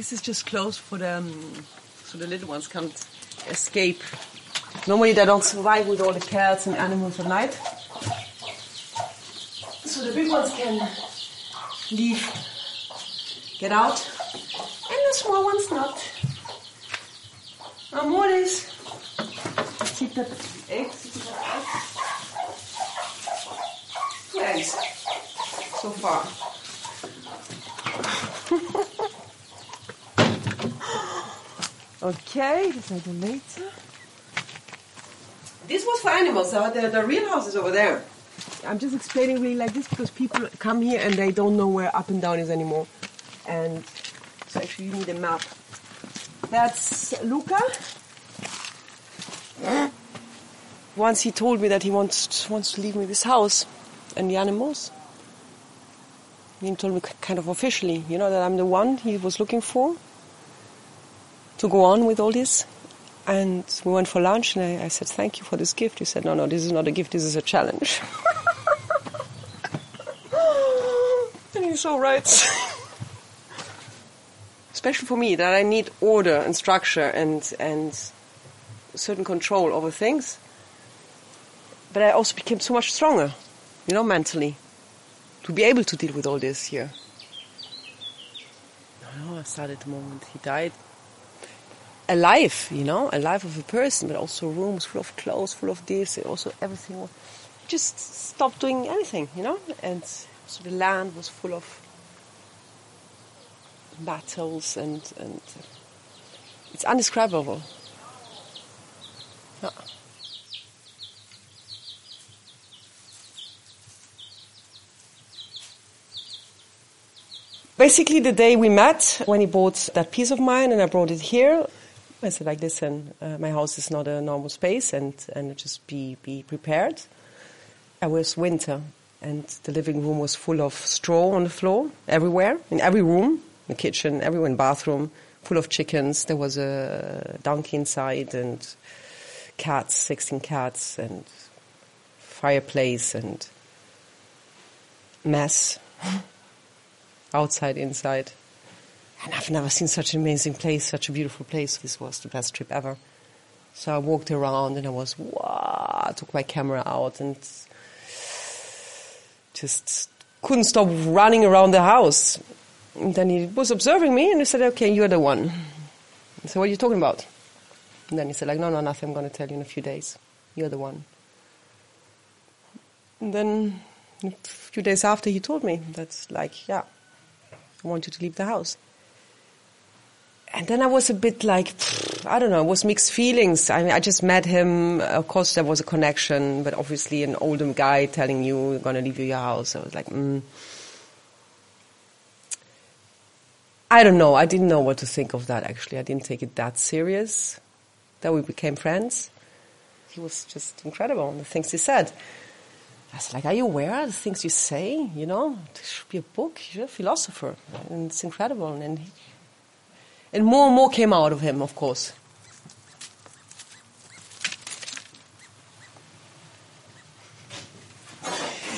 This is just closed for the um, so the little ones can't escape. Normally they don't survive with all the cats and animals at night. So the big ones can leave, get out, and the small ones not. Amores. Keep the eggs. Eggs so far. Okay, this is the later. This was for animals. So the, the real house is over there. I'm just explaining really like this because people come here and they don't know where up and down is anymore. And so actually you need a map. That's Luca. Once he told me that he wants wants to leave me this house and the animals. He told me kind of officially, you know, that I'm the one he was looking for to go on with all this. And we went for lunch, and I, I said, "Thank you for this gift." He said, "No, no, this is not a gift. This is a challenge." and he's so right. Especially for me, that I need order and structure and and certain control over things. But I also became so much stronger, you know, mentally, to be able to deal with all this here. No, I started the moment he died a life, you know, a life of a person, but also rooms full of clothes, full of this, also everything. Just stopped doing anything, you know, and so the land was full of battles and and it's indescribable. Yeah. Basically, the day we met, when he bought that piece of mine and I brought it here, I said like, listen, uh, my house is not a normal space, and and just be be prepared. It was winter, and the living room was full of straw on the floor everywhere, in every room, the kitchen, everywhere, in bathroom, full of chickens. There was a donkey inside, and cats, sixteen cats, and fireplace, and mess, outside, inside. And I've never seen such an amazing place, such a beautiful place. This was the best trip ever. So I walked around and I was, wow, I took my camera out and just couldn't stop running around the house. And then he was observing me and he said, okay, you're the one. I said, what are you talking about? And then he said, like, no, no, nothing. I'm going to tell you in a few days. You're the one. And then a few days after, he told me that, like, yeah, I want you to leave the house and then I was a bit like, I don't know, it was mixed feelings. I mean, I just met him. Of course, there was a connection, but obviously, an older guy telling you, you're going to leave your house. I was like, mm. I don't know. I didn't know what to think of that, actually. I didn't take it that serious that we became friends. He was just incredible, the things he said. I was like, are you aware of the things you say? You know, there should be a book. You're a philosopher. And it's incredible. And he, and more and more came out of him, of course.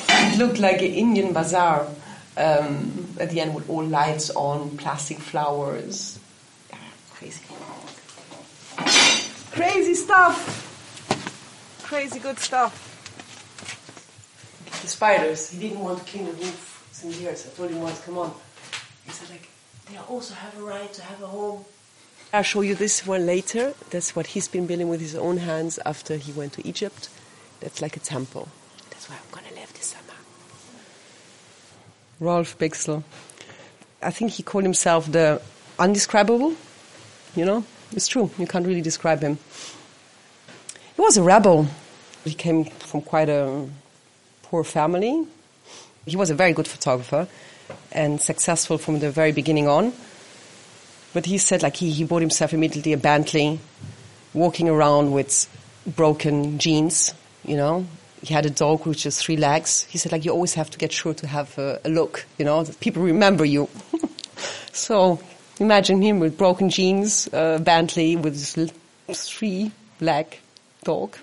It looked like an Indian bazaar um, at the end with all lights on, plastic flowers. Yeah, crazy. Crazy stuff! Crazy good stuff. The spiders, he didn't want to clean the roof some years. I told him once, come on. He said, like, they also have a right to have a home. I'll show you this one later. That's what he's been building with his own hands after he went to Egypt. That's like a temple. That's where I'm going to live this summer. Rolf Bixel. I think he called himself the undescribable. You know, it's true. You can't really describe him. He was a rebel. He came from quite a poor family. He was a very good photographer and successful from the very beginning on. But he said like he, he bought himself immediately a Bentley, walking around with broken jeans, you know. He had a dog which has three legs. He said like you always have to get sure to have a, a look, you know, that people remember you. so imagine him with broken jeans, uh, Bentley with his three leg dog.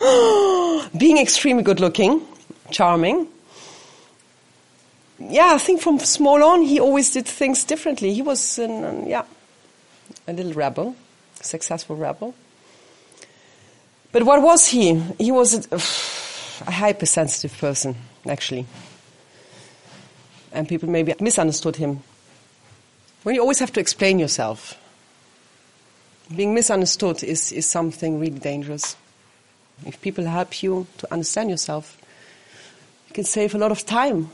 Being extremely good looking, charming, yeah, I think from small on he always did things differently. He was, an, an, yeah, a little rebel, successful rebel. But what was he? He was a, a hypersensitive person, actually. And people maybe misunderstood him. When you always have to explain yourself, being misunderstood is, is something really dangerous. If people help you to understand yourself, you can save a lot of time.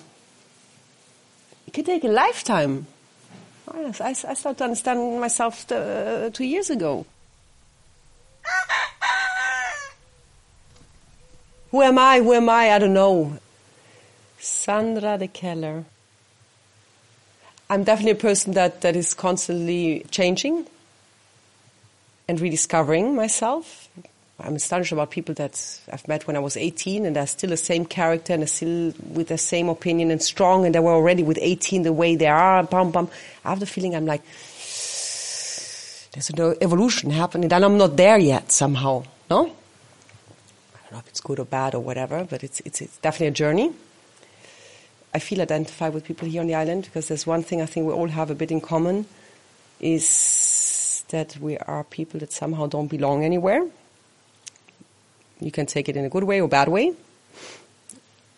Can take a lifetime. Oh, I, I started to understand myself uh, two years ago. Who am I? Who am I? I don't know. Sandra de Keller. I'm definitely a person that, that is constantly changing and rediscovering myself. I'm astonished about people that I've met when I was 18 and they're still the same character and still with the same opinion and strong and they were already with 18 the way they are, bum bum. I have the feeling I'm like, there's no evolution happening and I'm not there yet somehow, no? I don't know if it's good or bad or whatever, but it's, it's, it's definitely a journey. I feel identified with people here on the island because there's one thing I think we all have a bit in common is that we are people that somehow don't belong anywhere you can take it in a good way or bad way.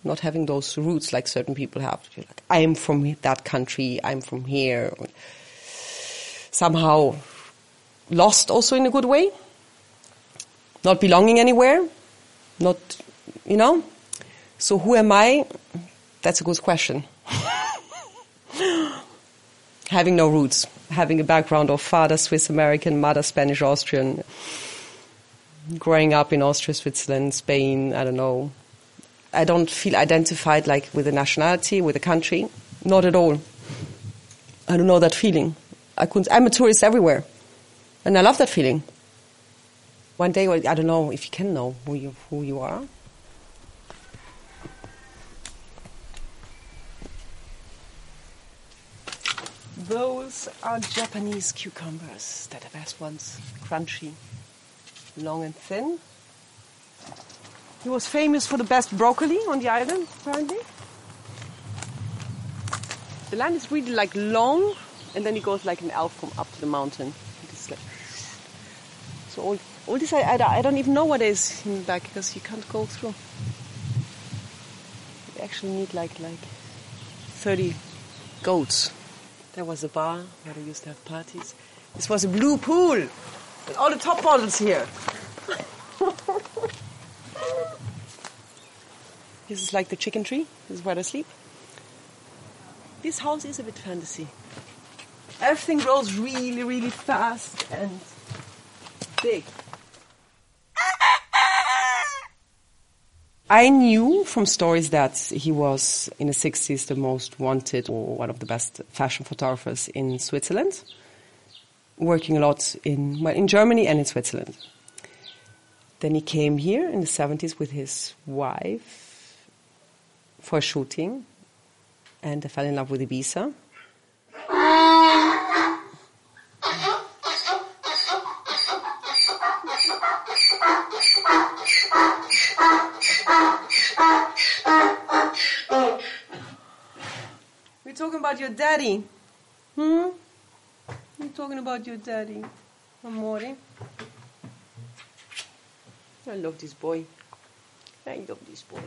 Not having those roots like certain people have. You're like, I am from that country, I'm from here. Somehow lost also in a good way. Not belonging anywhere. Not, you know. So who am I? That's a good question. having no roots, having a background of father Swiss American, mother Spanish Austrian growing up in Austria, Switzerland, Spain, I don't know. I don't feel identified like with a nationality, with a country. Not at all. I don't know that feeling. I couldn't, I'm a tourist everywhere. And I love that feeling. One day, I don't know if you can know who you, who you are. Those are Japanese cucumbers. They're the best ones. Crunchy long and thin. He was famous for the best broccoli on the island, apparently. The land is really like long, and then he goes like an elf from up to the mountain. Like, so all, all this, I, I, I, don't even know what is in the back because you can't go through. You actually need like like 30 goats. There was a bar where they used to have parties. This was a blue pool. With all the top models here. this is like the chicken tree. This is where I sleep. This house is a bit fantasy. Everything grows really, really fast and big. I knew from stories that he was in the 60s the most wanted or one of the best fashion photographers in Switzerland working a lot in, well, in Germany and in Switzerland. Then he came here in the 70s with his wife for shooting, and I fell in love with Ibiza. We're talking about your daddy. Hmm? Talking about your daddy, Amore. I love this boy. I love this boy.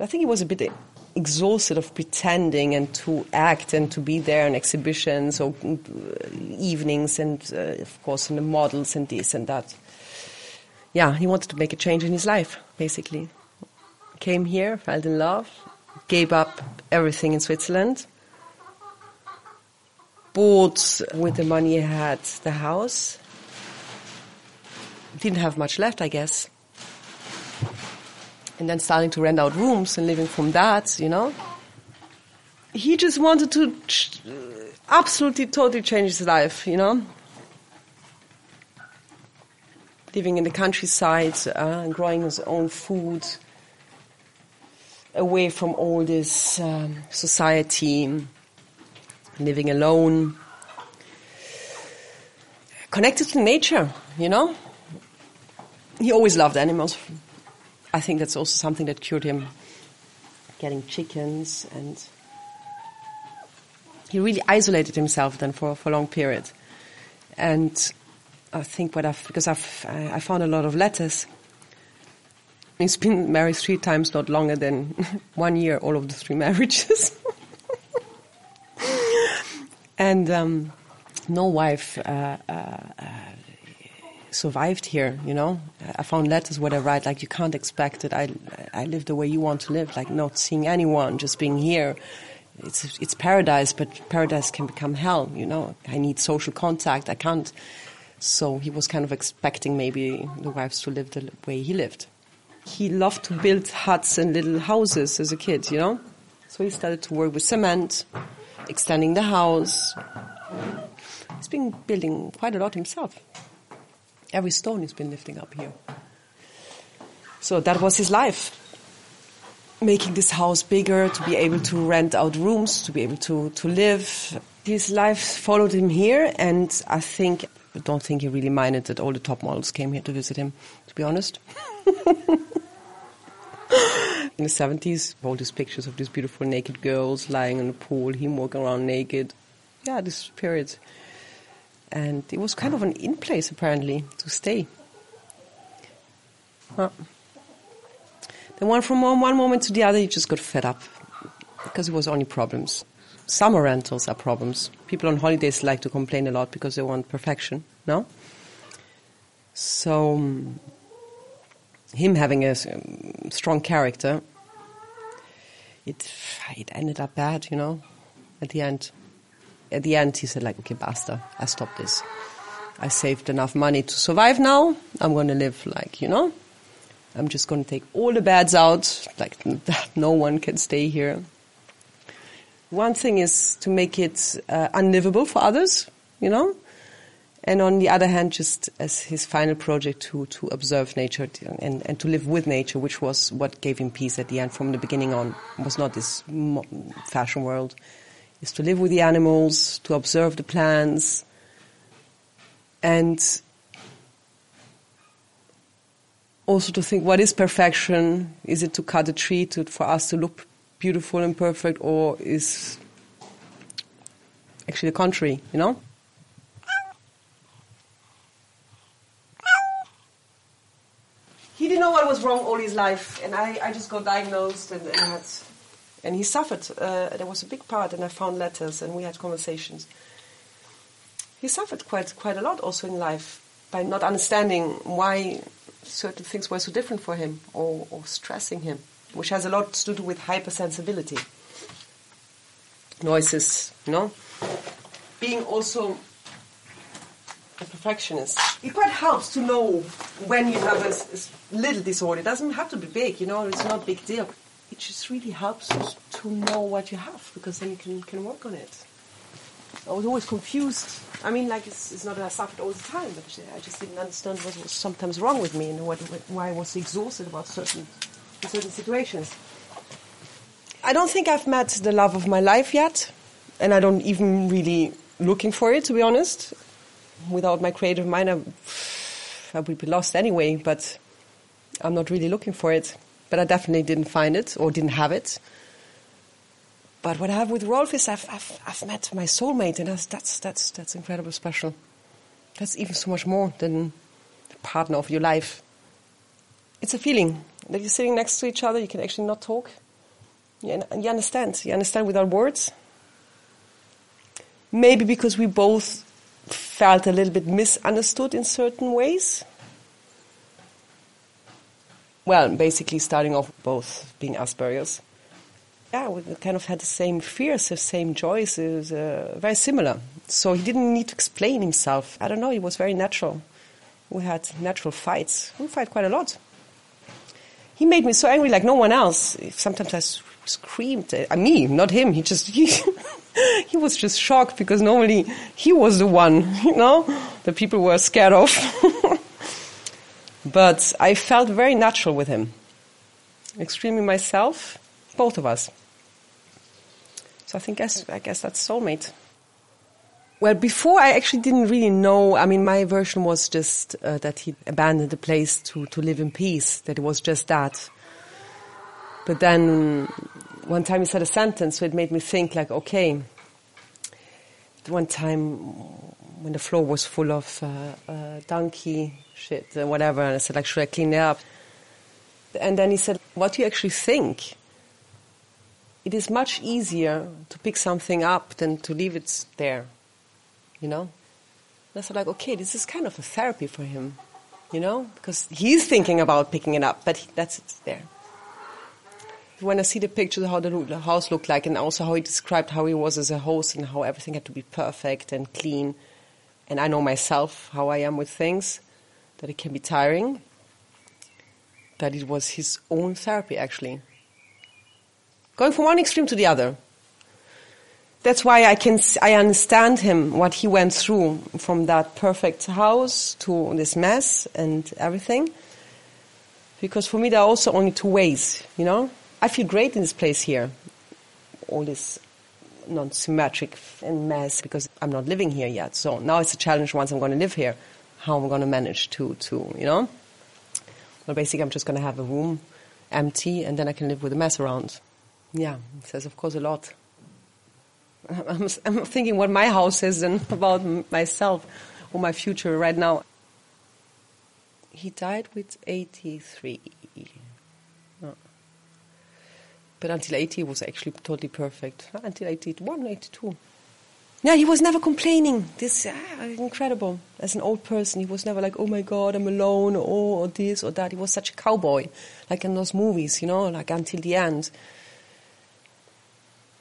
I think he was a bit exhausted of pretending and to act and to be there in exhibitions or uh, evenings and, uh, of course, in the models and this and that. Yeah, he wanted to make a change in his life, basically. Came here, fell in love, gave up everything in Switzerland, bought with the money he had the house. Didn't have much left, I guess. And then starting to rent out rooms and living from that, you know. He just wanted to absolutely, totally change his life, you know. Living in the countryside, uh, growing his own food, away from all this um, society living alone, connected to nature, you know? He always loved animals. I think that's also something that cured him getting chickens, and he really isolated himself then for, for a long period. And I think what I've, because I've, I found a lot of letters. He's been married three times, not longer than one year, all of the three marriages. And um, no wife uh, uh, uh, survived here, you know. I found letters where I write, like, you can't expect it. I, I live the way you want to live, like not seeing anyone, just being here. It's, it's paradise, but paradise can become hell, you know. I need social contact. I can't so he was kind of expecting maybe the wives to live the way he lived. He loved to build huts and little houses as a kid, you know? So he started to work with cement, extending the house. He's been building quite a lot himself. Every stone he's been lifting up here. So that was his life. Making this house bigger, to be able to rent out rooms, to be able to, to live. His life followed him here, and I think I don't think he really minded that all the top models came here to visit him, to be honest. in the 70s, all these pictures of these beautiful naked girls lying in the pool, him walking around naked. Yeah, this period. And it was kind of an in place, apparently, to stay. Huh. Then one from one, moment to the other, you just got fed up because it was only problems summer rentals are problems. People on holidays like to complain a lot because they want perfection, no? So, um, him having a um, strong character, it, it ended up bad, you know, at the end. At the end, he said, like, okay, basta, I stop this. I saved enough money to survive now. I'm going to live like, you know, I'm just going to take all the bads out, like, no one can stay here. One thing is to make it uh, unlivable for others, you know, and on the other hand, just as his final project to, to observe nature and, and to live with nature, which was what gave him peace at the end from the beginning on, was not this fashion world, is to live with the animals, to observe the plants, and also to think what is perfection? Is it to cut a tree to, for us to look beautiful and perfect or is actually the contrary, you know? He didn't know what was wrong all his life, and I, I just got diagnosed and, and had, and he suffered. Uh, there was a big part, and I found letters, and we had conversations. He suffered quite quite a lot also in life by not understanding why certain things were so different for him or, or stressing him which has a lot to do with hypersensibility. Noises, know? Being also a perfectionist. It quite helps to know when you have a, a little disorder. It doesn't have to be big, you know, it's not a big deal. It just really helps to know what you have because then you can, can work on it. I was always confused. I mean, like, it's, it's not that I suffered all the time, but uh, I just didn't understand what was sometimes wrong with me and what, why I was exhausted about certain certain situations. I don't think I've met the love of my life yet, and I don't even really looking for it, to be honest. Without my creative mind, I, I would be lost anyway, but I'm not really looking for it. But I definitely didn't find it or didn't have it. But what I have with Rolf is I've, I've, I've met my soulmate, and that's, that's, that's, that's incredibly special. That's even so much more than the partner of your life. It's a feeling that you're sitting next to each other, you can actually not talk. You, you understand. You understand without words. Maybe because we both felt a little bit misunderstood in certain ways. Well, basically starting off both being Asperger's. Yeah, we kind of had the same fears, the same joys, it was uh, very similar. So he didn't need to explain himself. I don't know, he was very natural. We had natural fights. We fight quite a lot he made me so angry like no one else. Sometimes I screamed. Uh, me, not him. He just he, he was just shocked because normally he was the one, you know, the people were scared of. but I felt very natural with him, extremely myself, both of us. So I think I guess that's soulmate. Well, before I actually didn't really know. I mean, my version was just uh, that he abandoned the place to, to live in peace, that it was just that. But then one time he said a sentence, so it made me think like, okay, one time when the floor was full of uh, uh, donkey shit and whatever, and I said like, should I clean it up? And then he said, what do you actually think? It is much easier to pick something up than to leave it there, you know? And I said like, okay, this is kind of a therapy for him, you know? Because he's thinking about picking it up, but he, that's it's there when I see the pictures, how the house looked like, and also how he described how he was as a host and how everything had to be perfect and clean, and I know myself how I am with things, that it can be tiring, that it was his own therapy actually. Going from one extreme to the other. That's why I can I understand him what he went through from that perfect house to this mess and everything. Because for me there are also only two ways, you know? I feel great in this place here. All this non-symmetric and mess because I'm not living here yet. So now it's a challenge once I'm going to live here, how I'm going to manage to, to you know. Well, basically, I'm just going to have a room empty and then I can live with a mess around. Yeah, it says, of course, a lot. I'm, I'm thinking what my house is and about myself or my future right now. He died with 83. But until 80, he was actually totally perfect. Until 81, 82. Yeah, he was never complaining. This ah, incredible. As an old person, he was never like, "Oh my God, I'm alone," or, or this or that. He was such a cowboy, like in those movies, you know, like until the end.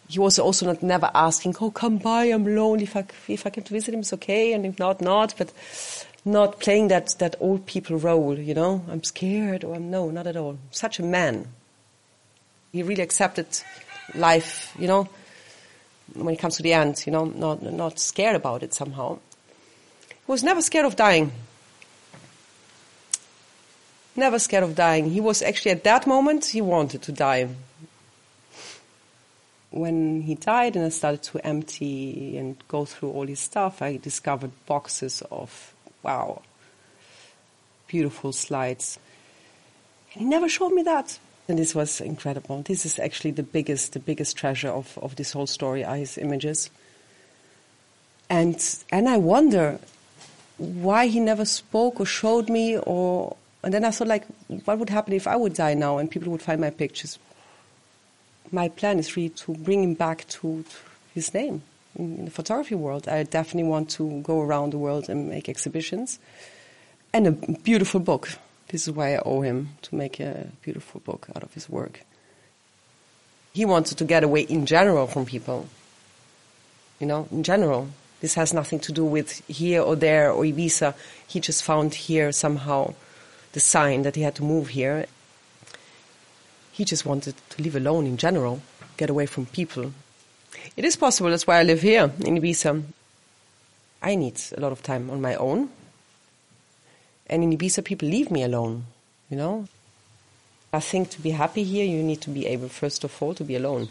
He was also not never asking, "Oh, come by, I'm alone. If I if I can visit him, it's okay, and if not, not." But not playing that that old people role, you know. I'm scared, or I'm no, not at all. Such a man. He really accepted life, you know, when it comes to the end, you know, not, not scared about it somehow. He was never scared of dying. Never scared of dying. He was actually at that moment, he wanted to die. When he died and I started to empty and go through all his stuff, I discovered boxes of, wow, beautiful slides. And he never showed me that. And this was incredible. This is actually the biggest, the biggest treasure of, of this whole story are his images. And, and I wonder why he never spoke or showed me or, and then I thought like, what would happen if I would die now and people would find my pictures? My plan is really to bring him back to, to his name in, in the photography world. I definitely want to go around the world and make exhibitions and a beautiful book. This is why I owe him to make a beautiful book out of his work. He wanted to get away in general from people. You know, in general. This has nothing to do with here or there or Ibiza. He just found here somehow the sign that he had to move here. He just wanted to live alone in general, get away from people. It is possible, that's why I live here in Ibiza. I need a lot of time on my own and in Ibiza, people leave me alone, you know? I think to be happy here, you need to be able, first of all, to be alone.